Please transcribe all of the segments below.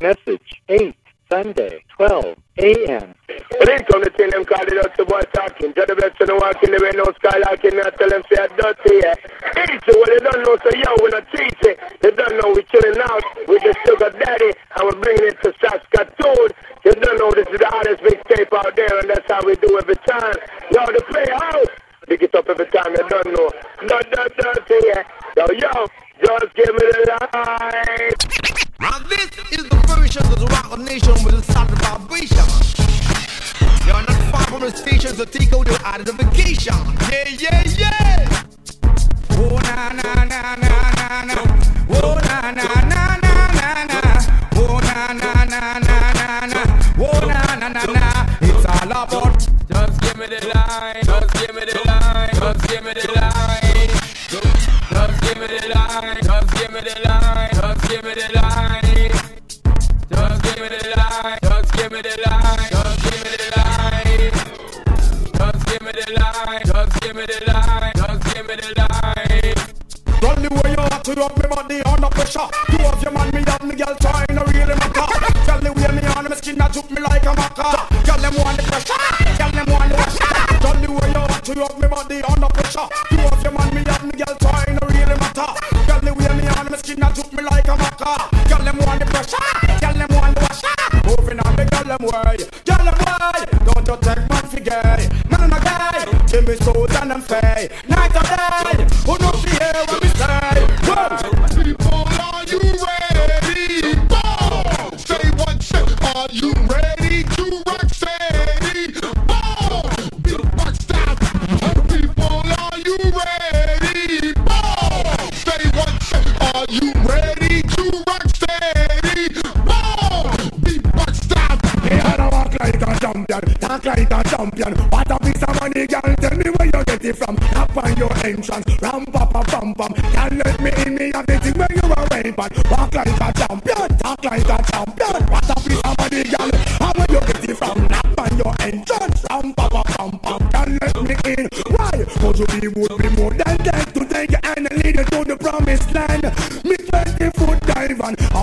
Message 8, Sunday, 12 a.m. It ain't come to tell them call it out to boy talking. Just the best to know walking, there ain't no skylarking. I tell them say I don't see it, well, they don't know, so yo, when I teach it, they don't know we're chilling out with the sugar daddy, and we're bringing it to Saskatoon. They don't know this is the hottest big tape out there, and that's how we do every time. Yo, the playhouse, pick it up every time, you don't know. No, no, dirty, yeah. Yo, yo, just give me the light. Tico, they're out of the vacation. Yeah, yeah,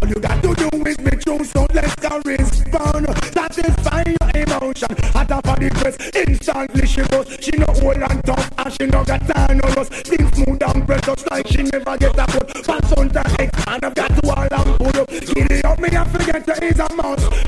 All you got to do is make true, so let's respond. Satisfy your emotion. At the body press, instantly she goes. She no old and tough, and she no got time no rust. Things smooth and precious like she never get a foot. Pass on the egg, and I've got to all and pull up. Giddy up, me I forget to ease a mouse.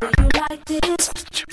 Do you like this?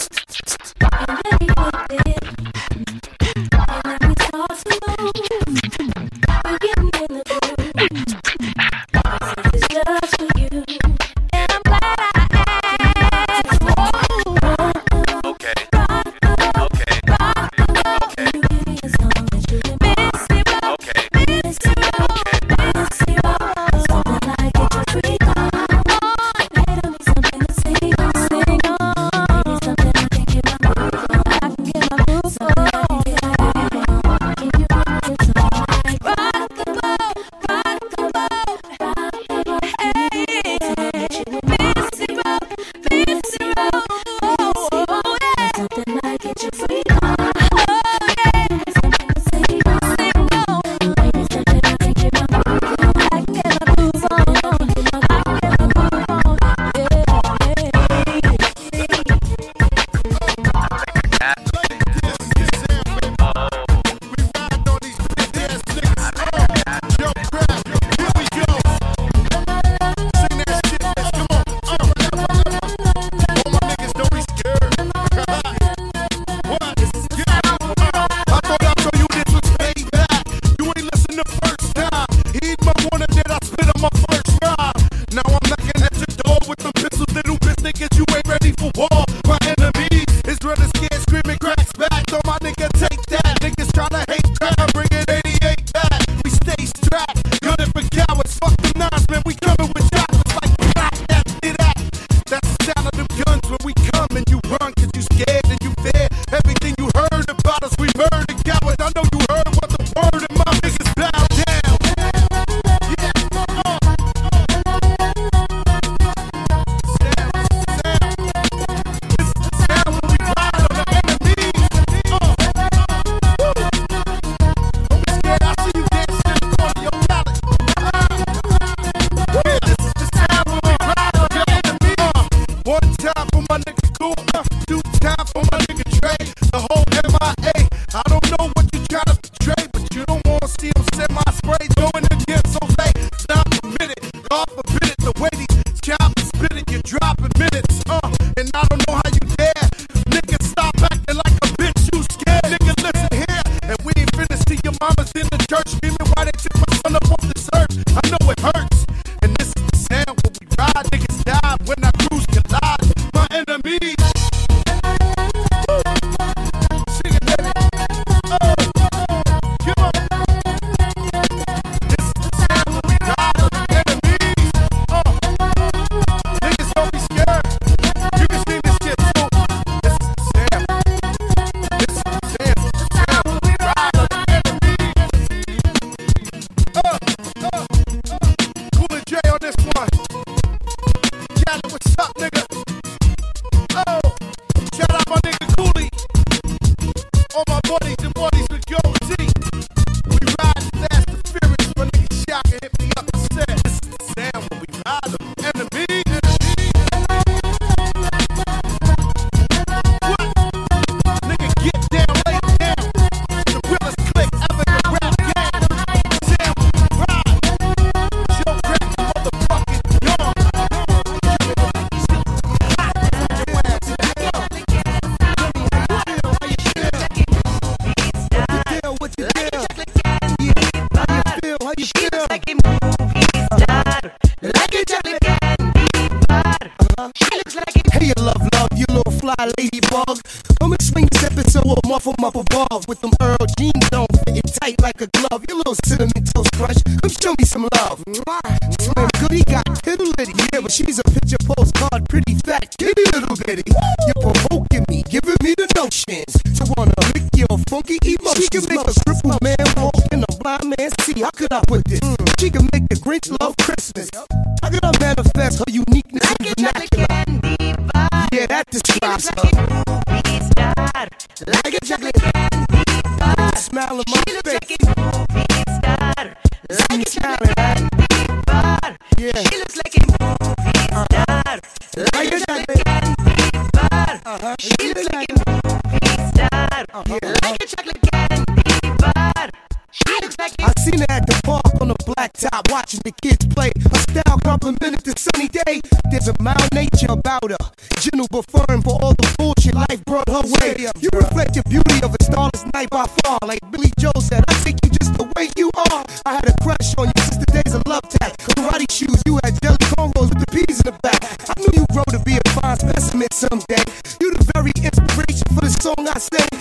day. There's a mild nature about her, gentle but firm for all the bullshit life brought her way. You reflect the beauty of a starless night by far. Like Billy Joel said, I take you just the way you are. I had a crush on you since the days of love tap. Karate shoes, you had jelly cornrows with the peas in the back. I knew you'd grow to be a fine specimen someday. You're the very inspiration for the song I sang.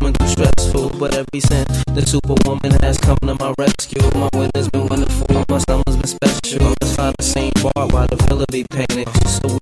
coming stressful, but every since the superwoman has come to my rescue, my winter's been wonderful, my summer's been special. Let's find the same bar while the villa be painted. So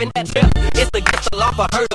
popping that. It's the get the law for her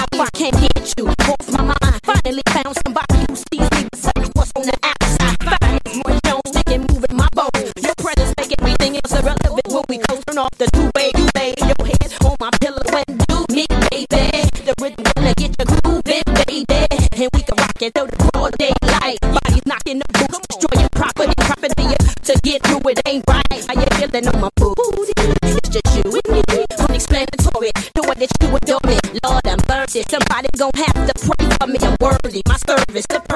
How I can't hit you off my mind. Finally found somebody Service,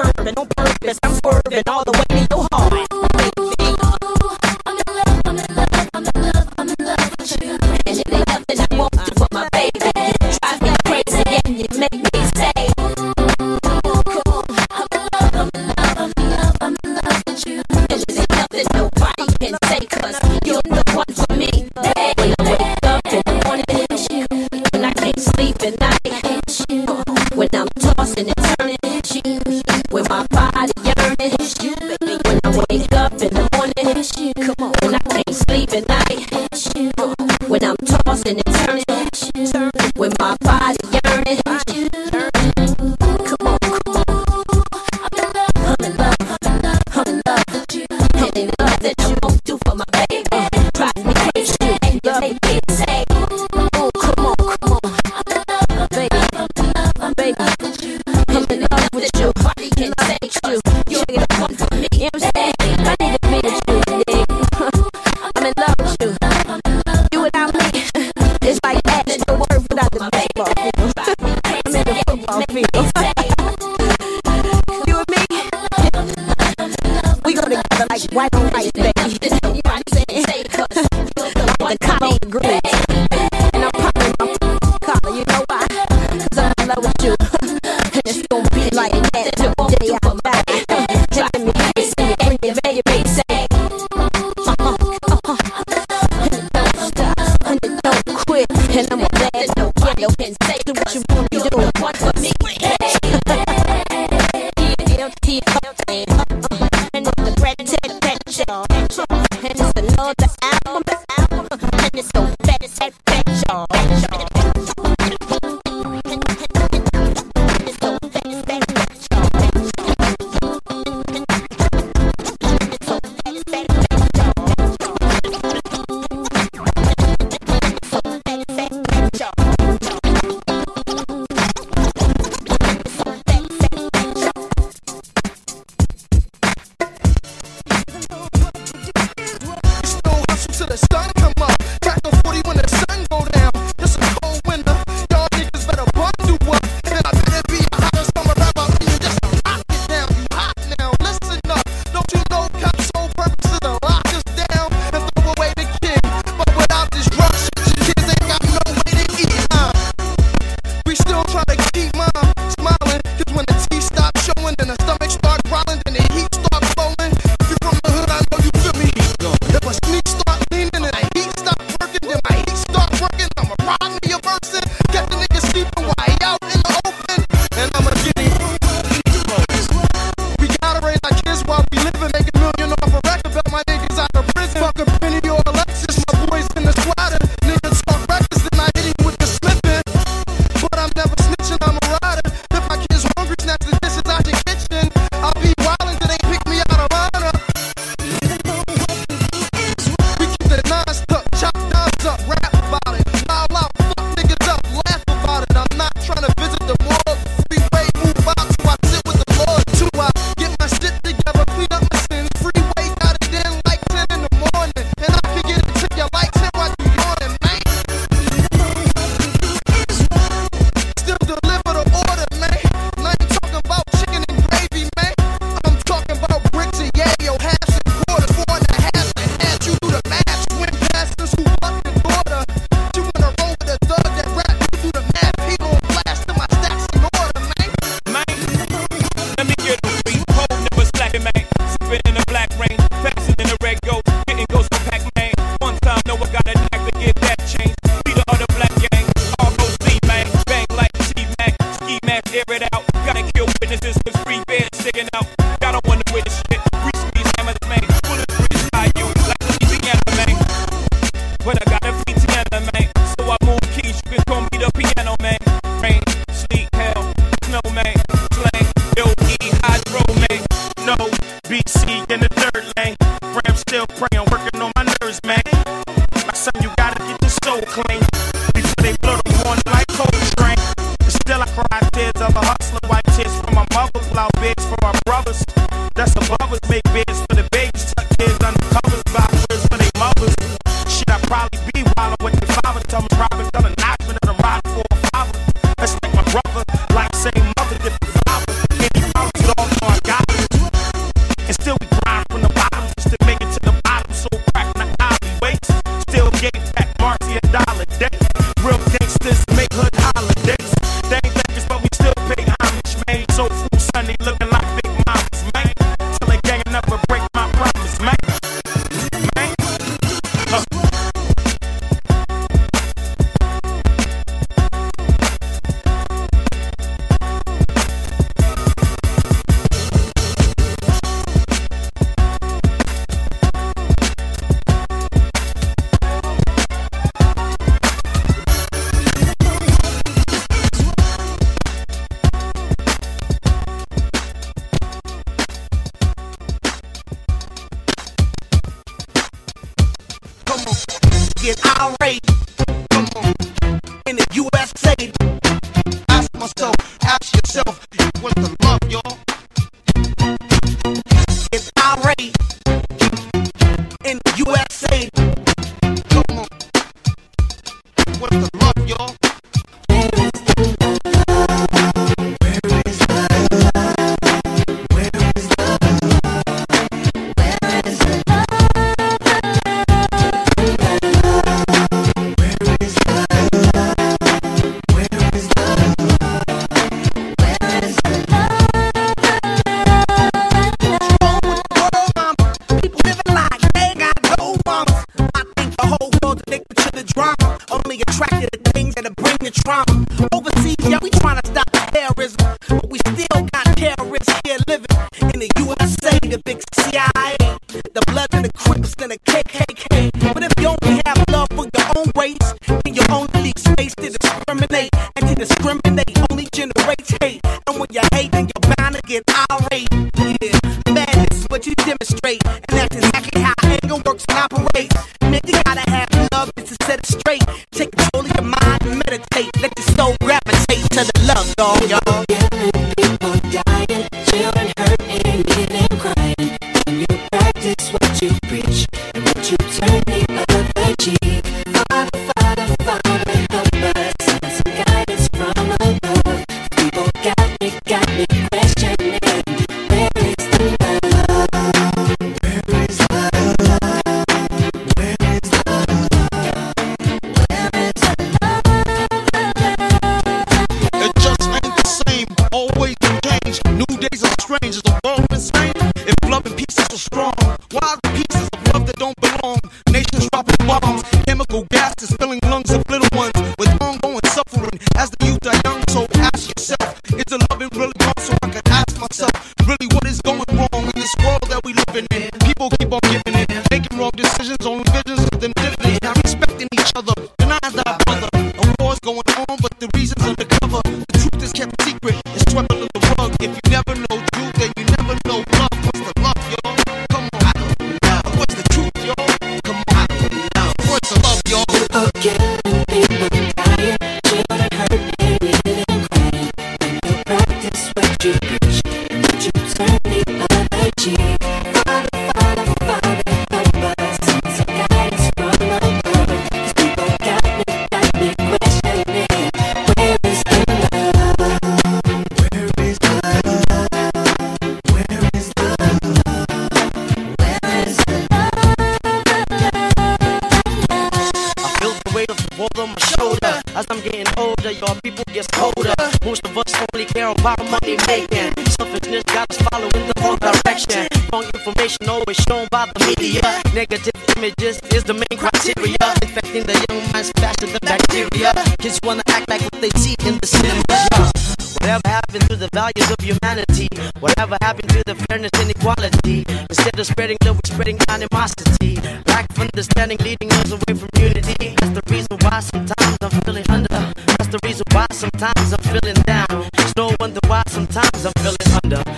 miles away from unity. That's the reason why sometimes I'm feeling under. That's the reason why sometimes I'm feeling down. It's no wonder why sometimes I'm feeling under.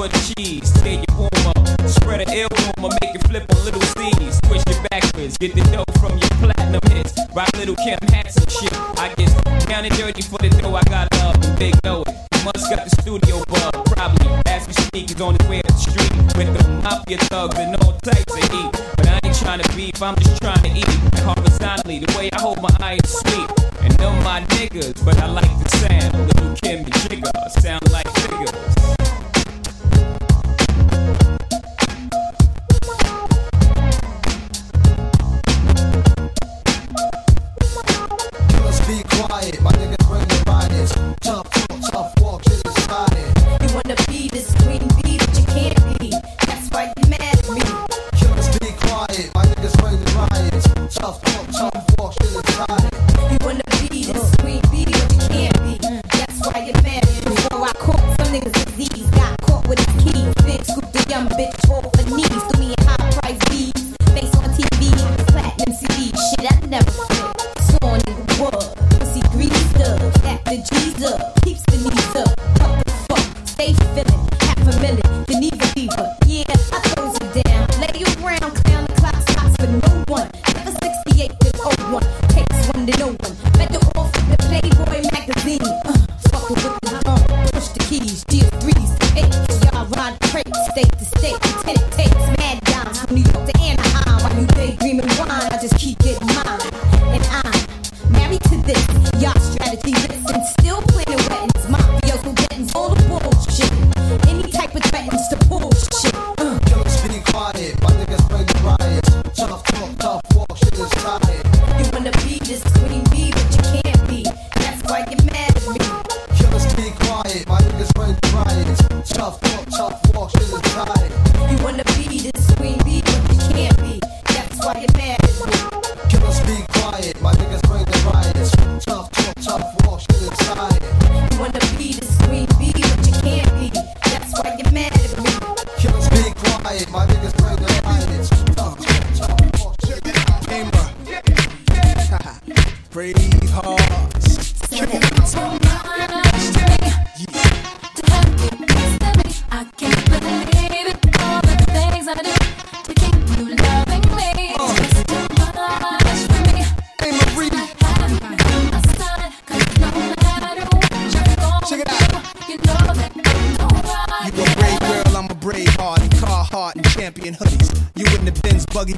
for the cheese. Tear your up. spread an ill rumor, make you flip on little C's. Twist your backwards, get the dough from your platinum hits. Rock Lil' Kim hats and shit. I get down and dirty for the dough. I got love and big know it. Must got the studio bug, probably. As we speak, he's on his way to the street with the mafia thugs and all types of heat. But I ain't trying to beef, I'm just trying to eat. Horizontally, the way I hold my eyes sweet. And them my niggas, but I like the sound. Lil' Kim and Jigga sound like figures.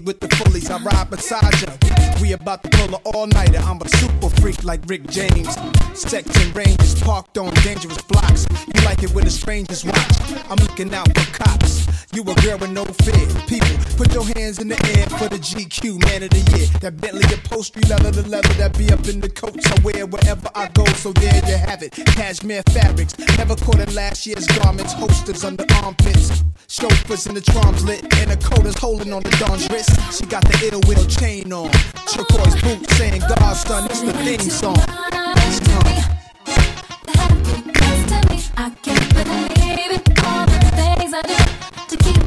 With the fullies, I ride beside ya. We about to pull an all-nighter. I'm a super freak like Rick James. Section ranges parked on dangerous blocks. You like it when the strangers watch. I'm looking out for cops. You a girl with no fear. People, put your hands in the air for the GQ man of the year. That Bentley upholstery leather, the leather that be up in the coats I wear wherever I go. So there you have it. Cashmere fabrics. Never caught in last year's garments. Holsters under armpits. Chauffeurs in the drums lit. And the coda's holding on the Don's wrist. She got the ill will chain on. Turquoise boots saying God's son. It's the theme song. I can't believe it. All the things I do to keep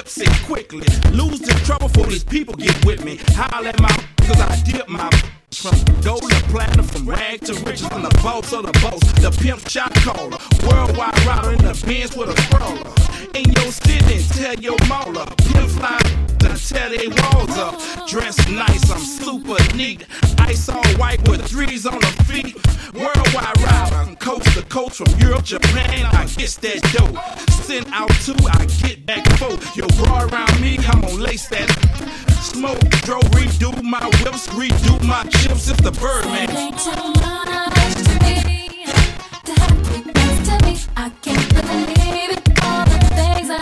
I flips it quickly. Lose the trouble for these people get with me. Howl at my cause I dip my from gold to platinum, from rag to riches, and the boss of the boss, the pimp shot caller, worldwide rider in the Benz with a crawler. In your city, tell your mauler, pimp fly tear they walls up. Dressed nice, I'm super neat. Ice all white with threes on the feet. Worldwide rider, I'm coast to coast from Europe, Japan. I get that dope. Send out two, I get back four. Yo, bra around me, I'm gonna lace that. Smoke, drove, redo my whips, redo my chips. You. I can't believe it. All the things I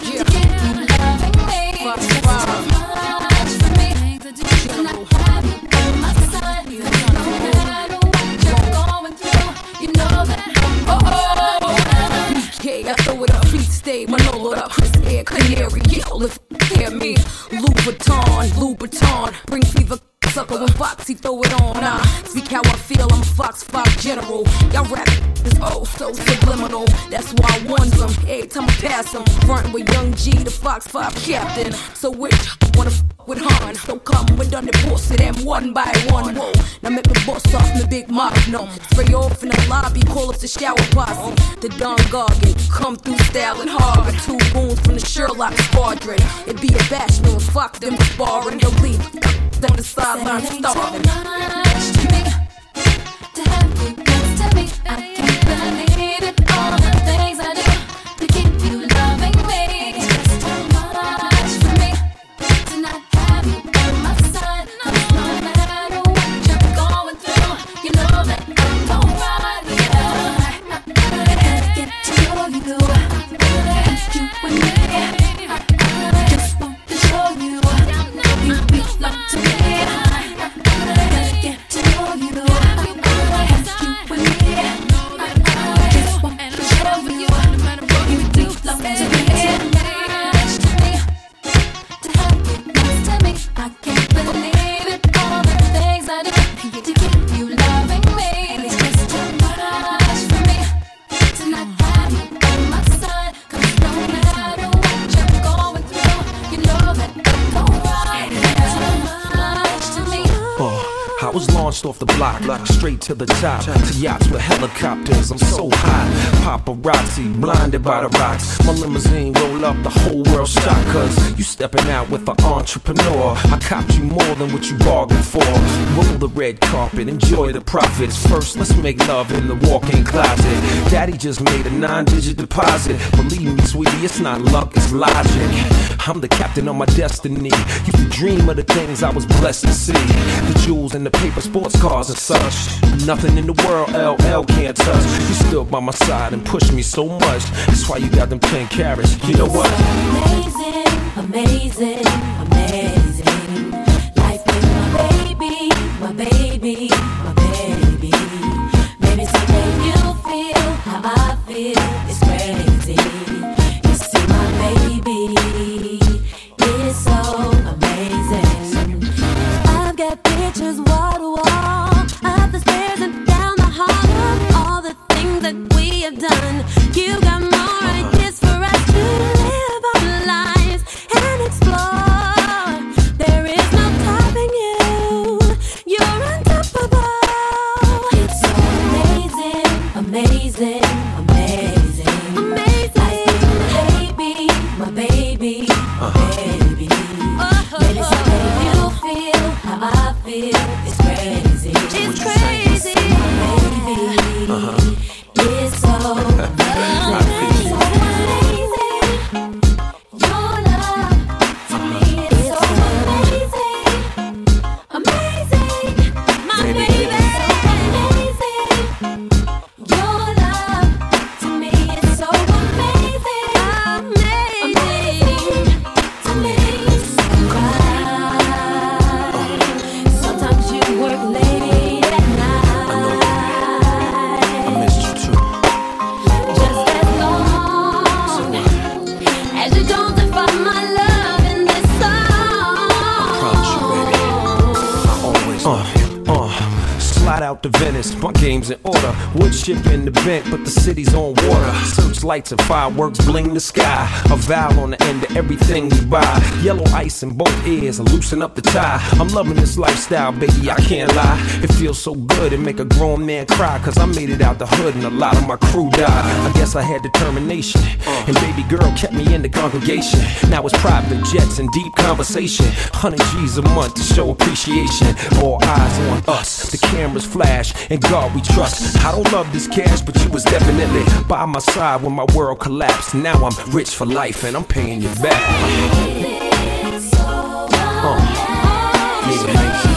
keep you loving me. Much me you by my matter what going through, you know that I'm alright. Yeah, I throw it up, feet stay, Manolo up, Chris Air, Canary, yo, if hear me, Louboutin, Louboutin, bring fever, sucker when Foxy throw it on, uh. nah, speak how I feel, I'm Fox 5 general, y'all rap is oh so subliminal, that's why I won some, every time I pass them, front with Young G, the Fox 5 captain, so which wanna f with Han, so come, we done the boss of them one by one, whoa, now make me bust off my big magnum, spray off in the lobby, call up the shower posse, the Don Gargan, come through style and hard, two goons from the Sherlock squadron, it be a bashment, fuck them sparring, he'll leave, down the sideline starving. Off the block, straight to the top. To yachts with helicopters, I'm so high. Paparazzi, blinded by the rocks. My limousine roll up, the whole world stock. Cause you stepping out with an entrepreneur. I copped you more than what you bargained for. Roll the red carpet, enjoy the profits. First, let's make love in the walk in closet. Daddy just made a nine digit deposit. Believe me, sweetie, it's not luck, it's logic. I'm the captain of my destiny. You dream of the things I was blessed to see. The jewels and the paper sports cars and such. Nothing in the world LL can't touch. You stood by my side and pushed me so much. That's why you got them 10 carats. You know what? Amazing, amazing, amazing. Life with my baby, my baby, my baby. Maybe someday you'll feel how I feel. You got event, but the city's on water. Searchlights and fireworks bling the sky vowel on the end of everything we buy. Yellow ice in both ears and loosen up the tie. I'm loving this lifestyle, baby, I can't lie. It feels so good, it make a grown man cry. Cause I made it out the hood and a lot of my crew died. I guess I had determination. And baby girl kept me in the congregation. Now it's private jets and deep conversation. 100 G's a month to show appreciation. All eyes on us, the cameras flash, and God we trust. I don't love this cash, but you was definitely by my side when my world collapsed. Now I'm rich for life life and I'm paying you back. Uh. Yeah.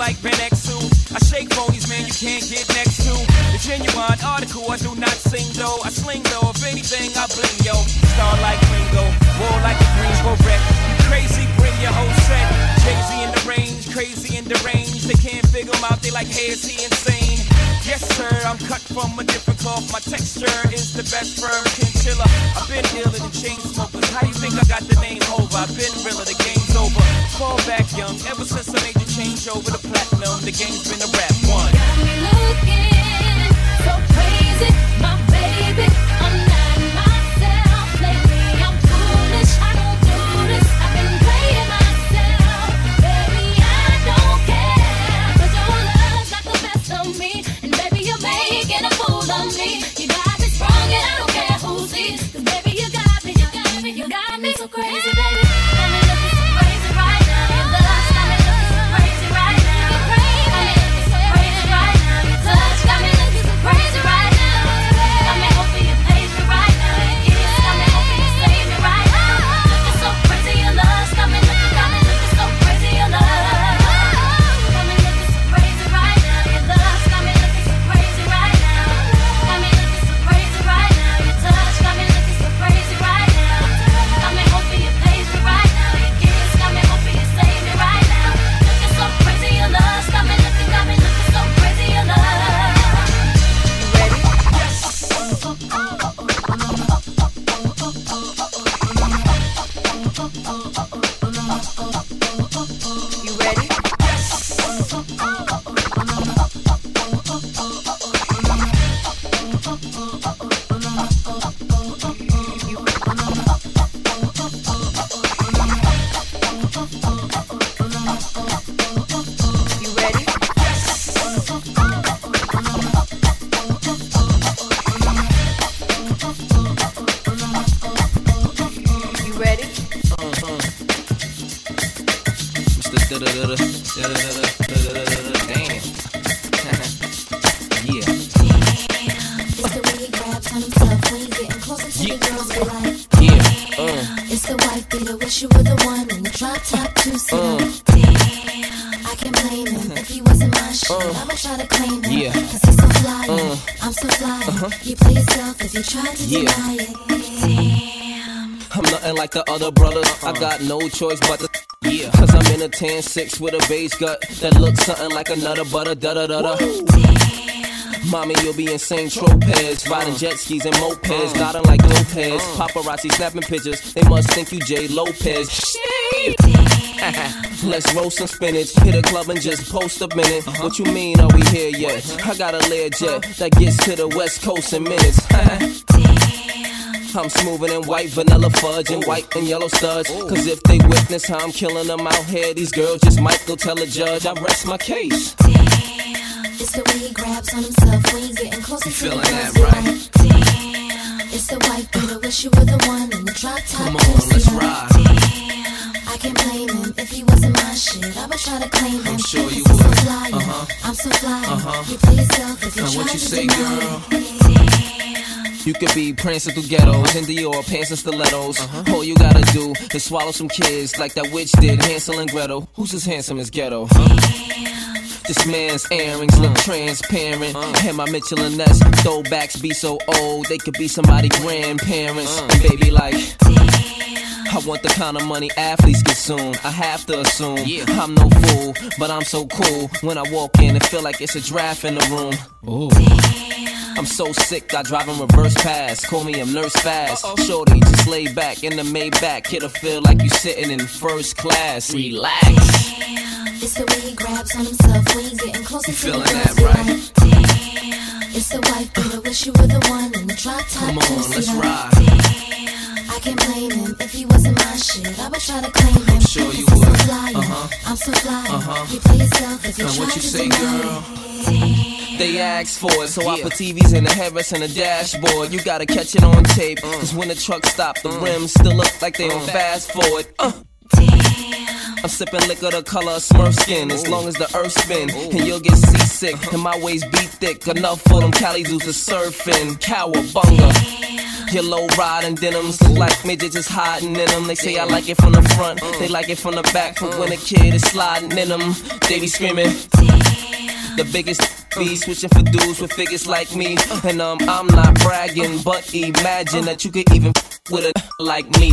like Ben Exu. I shake bones, man, you can't get next to. The genuine article, I do not sing though. I sling though, if anything, I bling yo. Star like Ringo, war like a Greensboro wreck. Crazy, bring your whole set. Crazy in the range, crazy in the range. They can't figure them out, they like, hey, is he insane? Yes, sir, I'm cut from a different cloth. My texture is the best firm chinchilla. I've been dealing the chain smokers. How you think I got the name over? I've been realer, the game sober. Fall back young, ever since I made the change over to platinum, the game's been a rap one. Got me looking so crazy, my wasn't. I'ma try to claim him. Yeah. Cause he's so fly. Uh. I'm so fly. Uh-huh. You play yourself if you try to Yeah. deny it. I'm nothing like the other brothers. I got no choice but to. Yeah. Cause I'm in a tan six with a beige gut that looks something like another nutter butter da da da da. Mommy, you'll be in St. Tropez, riding jet skis and mopeds, nodding like Lopez. Paparazzi snapping pictures, they must think you Jay Lopez. Let's roast some spinach, hit a club and just post a minute. Uh-huh. What you mean, are we here yet? I got a Learjet that gets to the west coast in minutes. I'm smoothing in white vanilla fudge and white and yellow studs. Cause if they witness how I'm killing them out here, these girls just might go tell a judge I rest my case. It's the way he grabs on himself when he's getting closer to the feeling girls that, right? Damn, it's the wife beater, wish you were the one in the drop top Come two on, let's ride. Damn, I can't blame him if he wasn't my shit. I would try to claim him. I'm sure you would. So fly, Uh-huh. I'm so fly. Uh-huh. You play yourself if you Now try what you to say, deny girl? it. You could be prancing through ghettos in Dior pants and stilettos. All you gotta do is swallow some kids like that witch did, Hansel and Gretel. Who's as handsome as ghetto? Damn. This man's earrings look transparent. And my Mitchell and Ness throwbacks be so old, they could be somebody grandparents. And baby, like. I want the kind of money athletes consume. I have to assume yeah. I'm no fool, but I'm so cool. When I walk in, it feel like it's a draft in the room. Ooh. I'm so sick, I drive in reverse pass. Call me a nurse fast. Shorty, just lay back in the Maybach. It'll feel like you sitting in first class. Relax. Damn. It's the way he grabs on himself when he's getting closer You to the feeling girls that, right? Damn, it's the wife beater, wish you were the one in the drop top Come two on, let's ride. Damn, I can't blame him if he wasn't my shit. I would try to claim him. I'm sure you So would. fly, Uh-huh. I'm so fly. Uh-huh. You play yourself if you Now try what you to say, deny girl? it. They asked for it, so I put TVs in the headrest and the dashboard. You gotta catch it on tape, cause when the truck stop, the rims still look like they on fast forward. Uh. I'm sipping liquor the color of Smurf skin. As long as the earth spin, and you'll get seasick. And my waist be thick enough for them Cali dudes to surfing. Cowabunga. Your low riding denims look like midgets hiding in them. They say I like it from the front, they like it from the back. But when a kid is sliding in them, they be screaming. The biggest be switching for dudes with figures like me. And um, I'm not bragging, but imagine that you could even with a like me.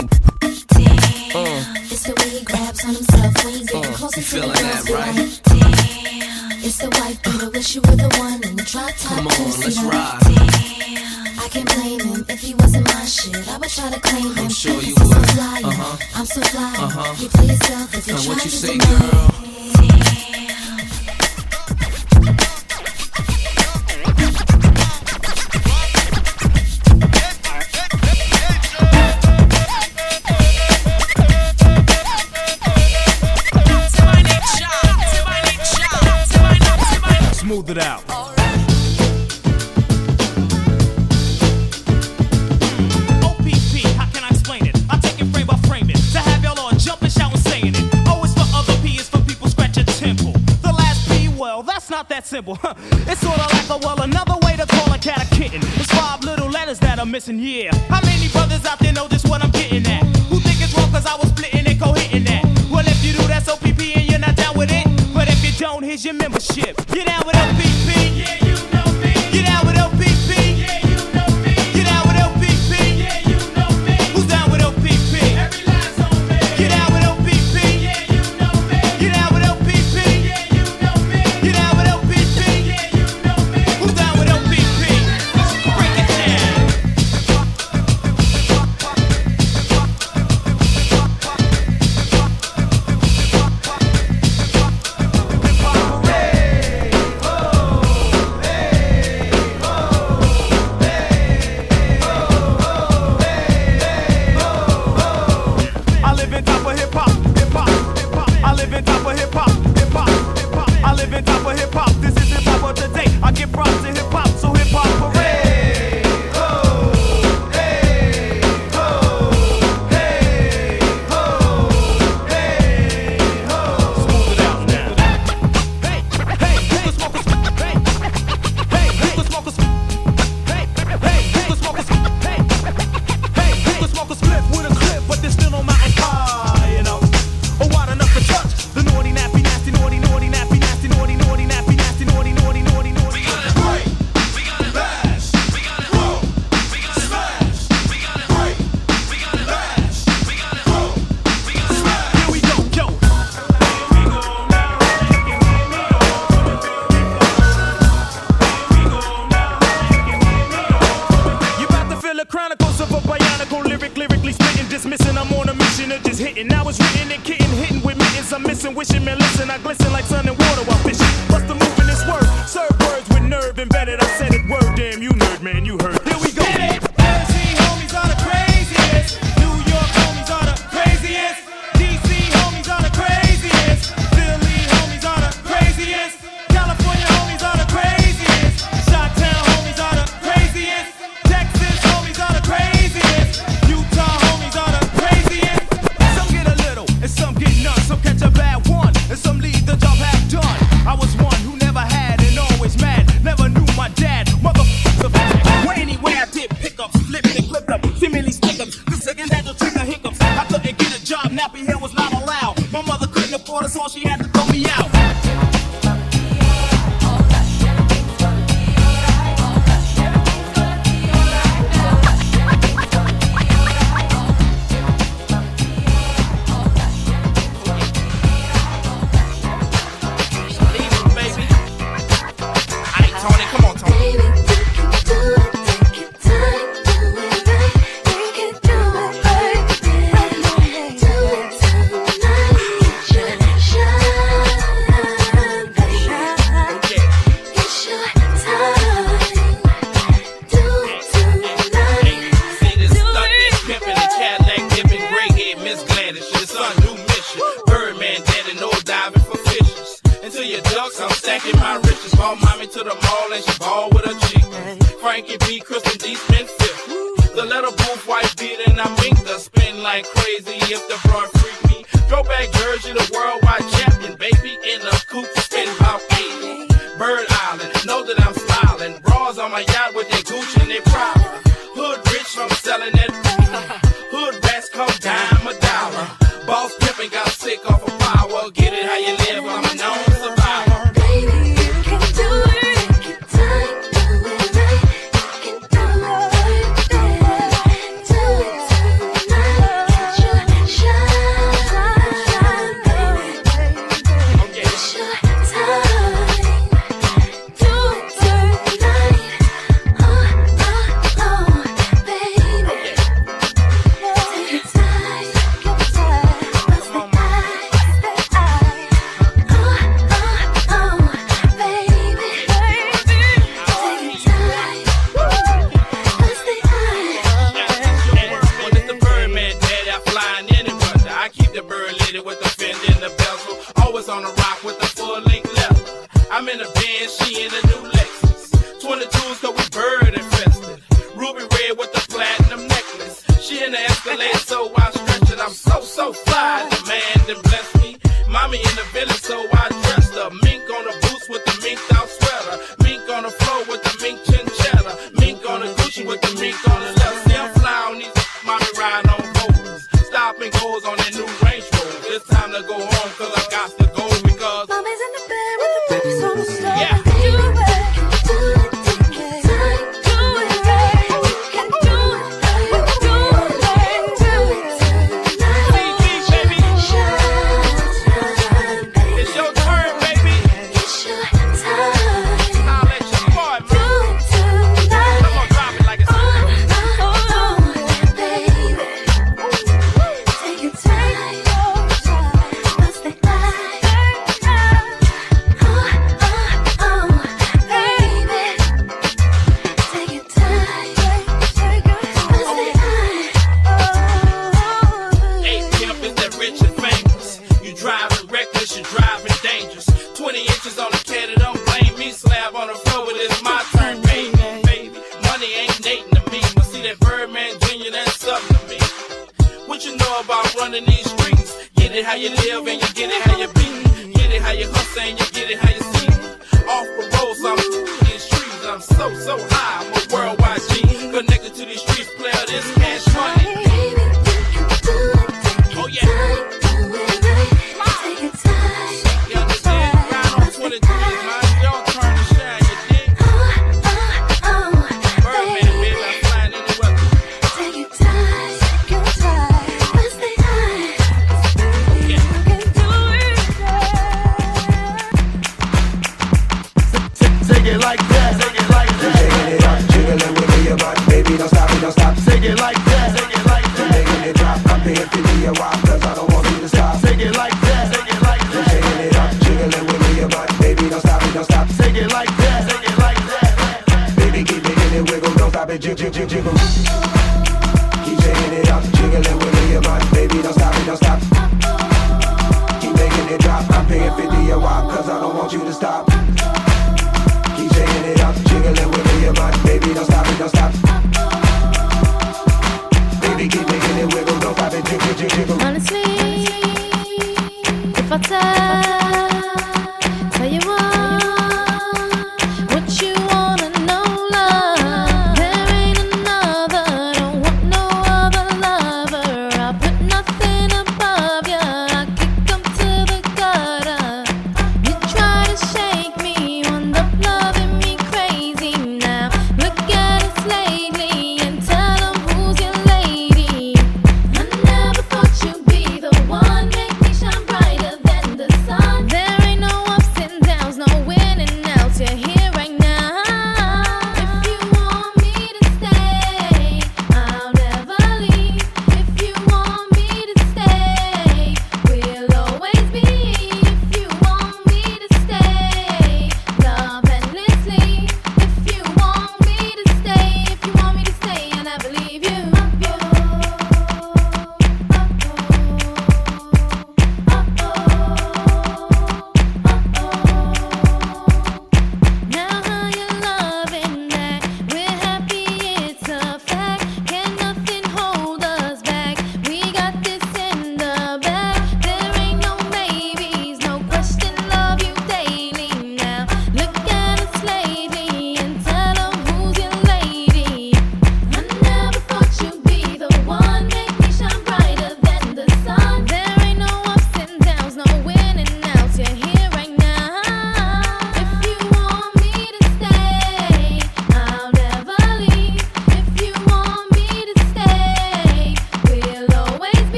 Uh, It's the way he grabs on himself when he's getting Uh, closer you to the feeling girls that, be right? like, Damn, it's the wife beater, wish you were the one in the drop top Come two on, let's seater. ride. Damn, I can blame him if he wasn't my shit. I would try to claim him. I'm sure you Cause he's would. So fly, Uh-huh. I'm so fly. Uh-huh. You play yourself if you Now try what you to say, deny girl? Smooth well, that's not that simple. huh. It's sorta like a well, another way to call a cat a kitten. It's five little letters that are missing, yeah. How many brothers out there know just what I'm getting at? Who think it's wrong cause I was splitting and co-hitting that? Well, if you do, that's OPP don't, here's your membership. Get down with OPP.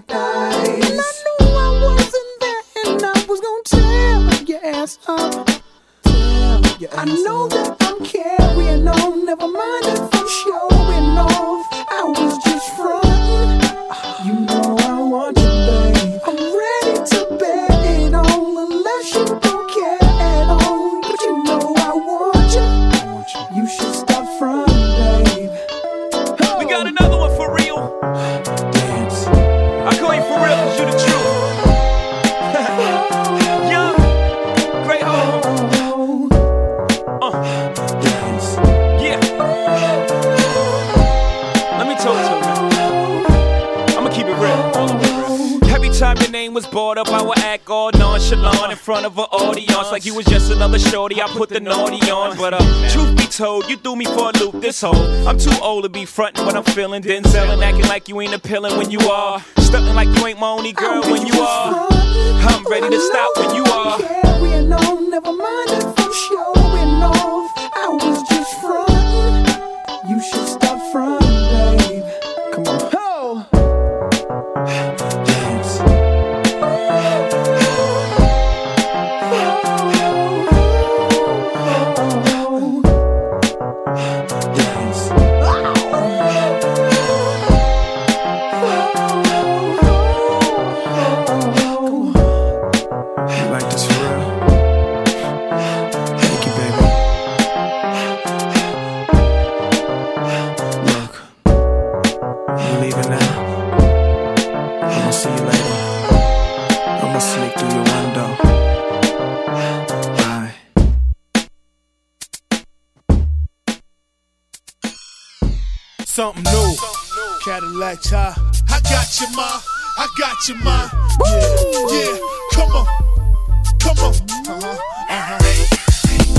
We told, you threw me for a loop this whole. I'm too old to be frontin' when I'm feeling Denzel and acting like you ain't appealing when you are. Stuntin' like you ain't my only girl when you are. I'm ready to stop when you are. Carrying on, never mind I got you, ma. Yeah, yeah. Come on. Come on. Uh-huh. Uh-huh.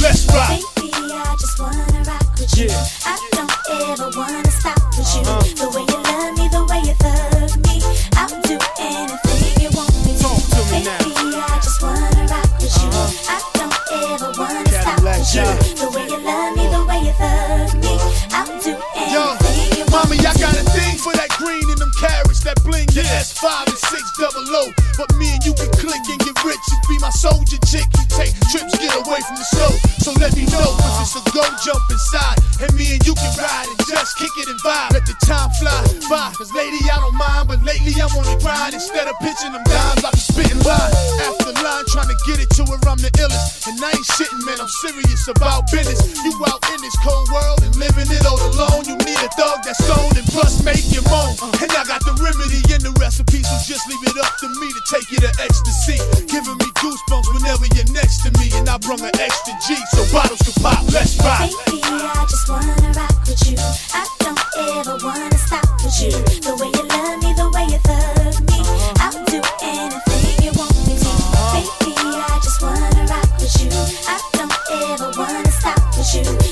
Let's rock. Baby, I just wanna rock with you. I don't ever wanna stop with you. The way you love me, the way you thug me, I'll do anything you want me to. Baby, I just wanna rock with you. I don't ever wanna stop Cadillac, with you. yeah. The way you love me, the way you thug me, I'll do Yo, anything you want mommy, me I got a thing for that green and them carrots, that bling, yeah. S5 and 6 double O. But me and you can click and get rich and be my soldier chick. You take trips, get away from the snow. So let me know, cause it's a go jump inside. And me and you can ride and just kick it and vibe. Let the time fly by. Cause lady, I don't mind, but lately I'm on the grind. Instead of pitching them dimes, I be spitting line after line, trying to get it to where I'm the illest. And I ain't shitting, man, I'm serious about business. You out in this cold world and living it all alone. You need a thug that's stoned and plus make you moan. And I got the remedy in the recipe, so just leave it up to me to take you to ecstasy. Giving me goosebumps whenever you're next to me. And I brung an extra G, so bottles can pop. Let's rock. Baby, I just wanna rock with you. I don't ever wanna stop with you. The way you love me, the way you thug me, I'll do anything you want me to. Baby, I just wanna rock with you. I don't ever wanna stop with you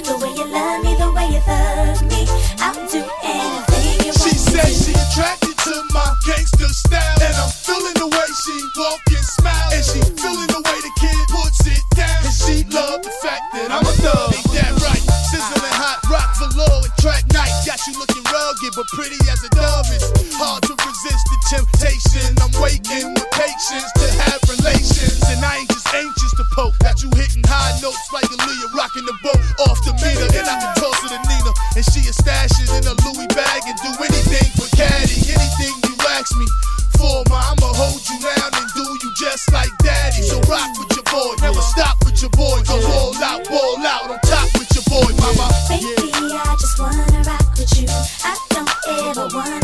gangster style. And I'm feeling the way she walk and smile. And she feeling the way the kid puts it down. And she love the fact that I'm a thug. Ain't that right? Sizzling hot, rock velour and track night. Got you looking rugged, but pretty as a dove. It's hard to resist the temptation. I'm waiting with patience to have relations. And I ain't just anxious to poke. Got you hitting high notes like Aaliyah, rocking the boat off the meter. And I can toss it to Nina. And she is stashing in a ask me for, ma, I'ma hold you down and do you just like daddy. So rock with your boy, never stop with your boy. Go all out, ball out on top with your boy, mama. Baby, I just wanna rock with you. I don't ever wanna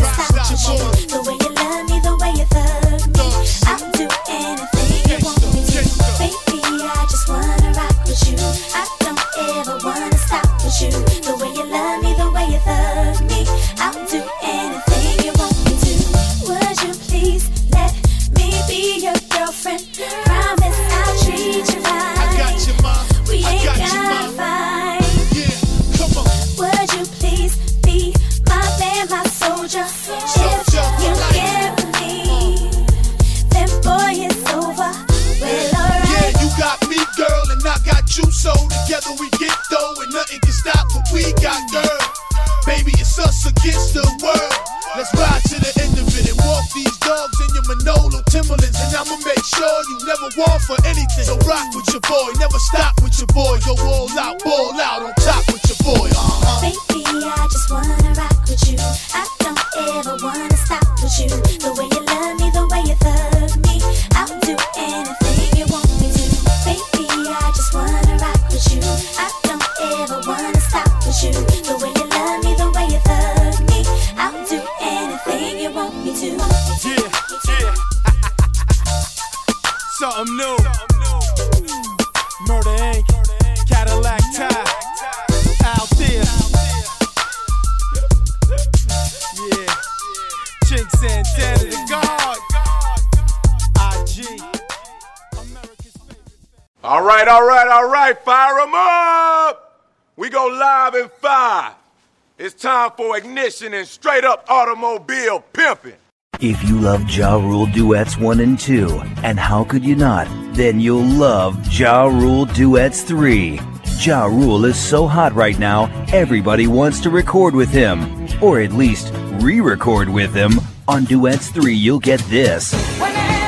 time for ignition and straight up automobile pimping. If you love Ja Rule Duets 1 and 2, and how could you not, then you'll love Ja Rule Duets 3. Ja Rule is so hot right now, everybody wants to record with him, or at least re record with him. On Duets 3, you'll get this.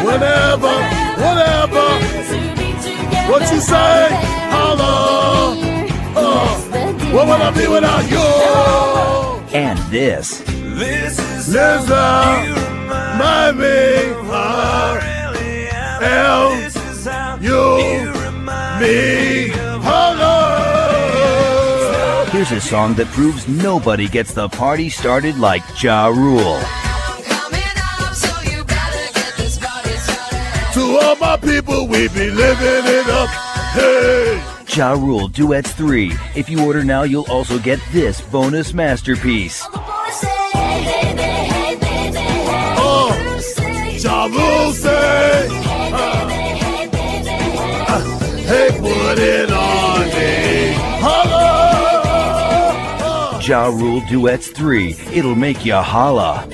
Whenever, whatever. What you say? Hello. Uh, what would I be without you? And this. This is this me. L. You. Me. Hello. Here's a song that proves nobody gets the party started like Ja Rule. To all my people, we be living it up. Hey. Ja Rule Duets 3. If you order now, you'll also get this bonus masterpiece. Oh, Ja Rule say. uh, uh, hey, put it on me. Hello. Ja Rule Duets 3. It'll make you holla.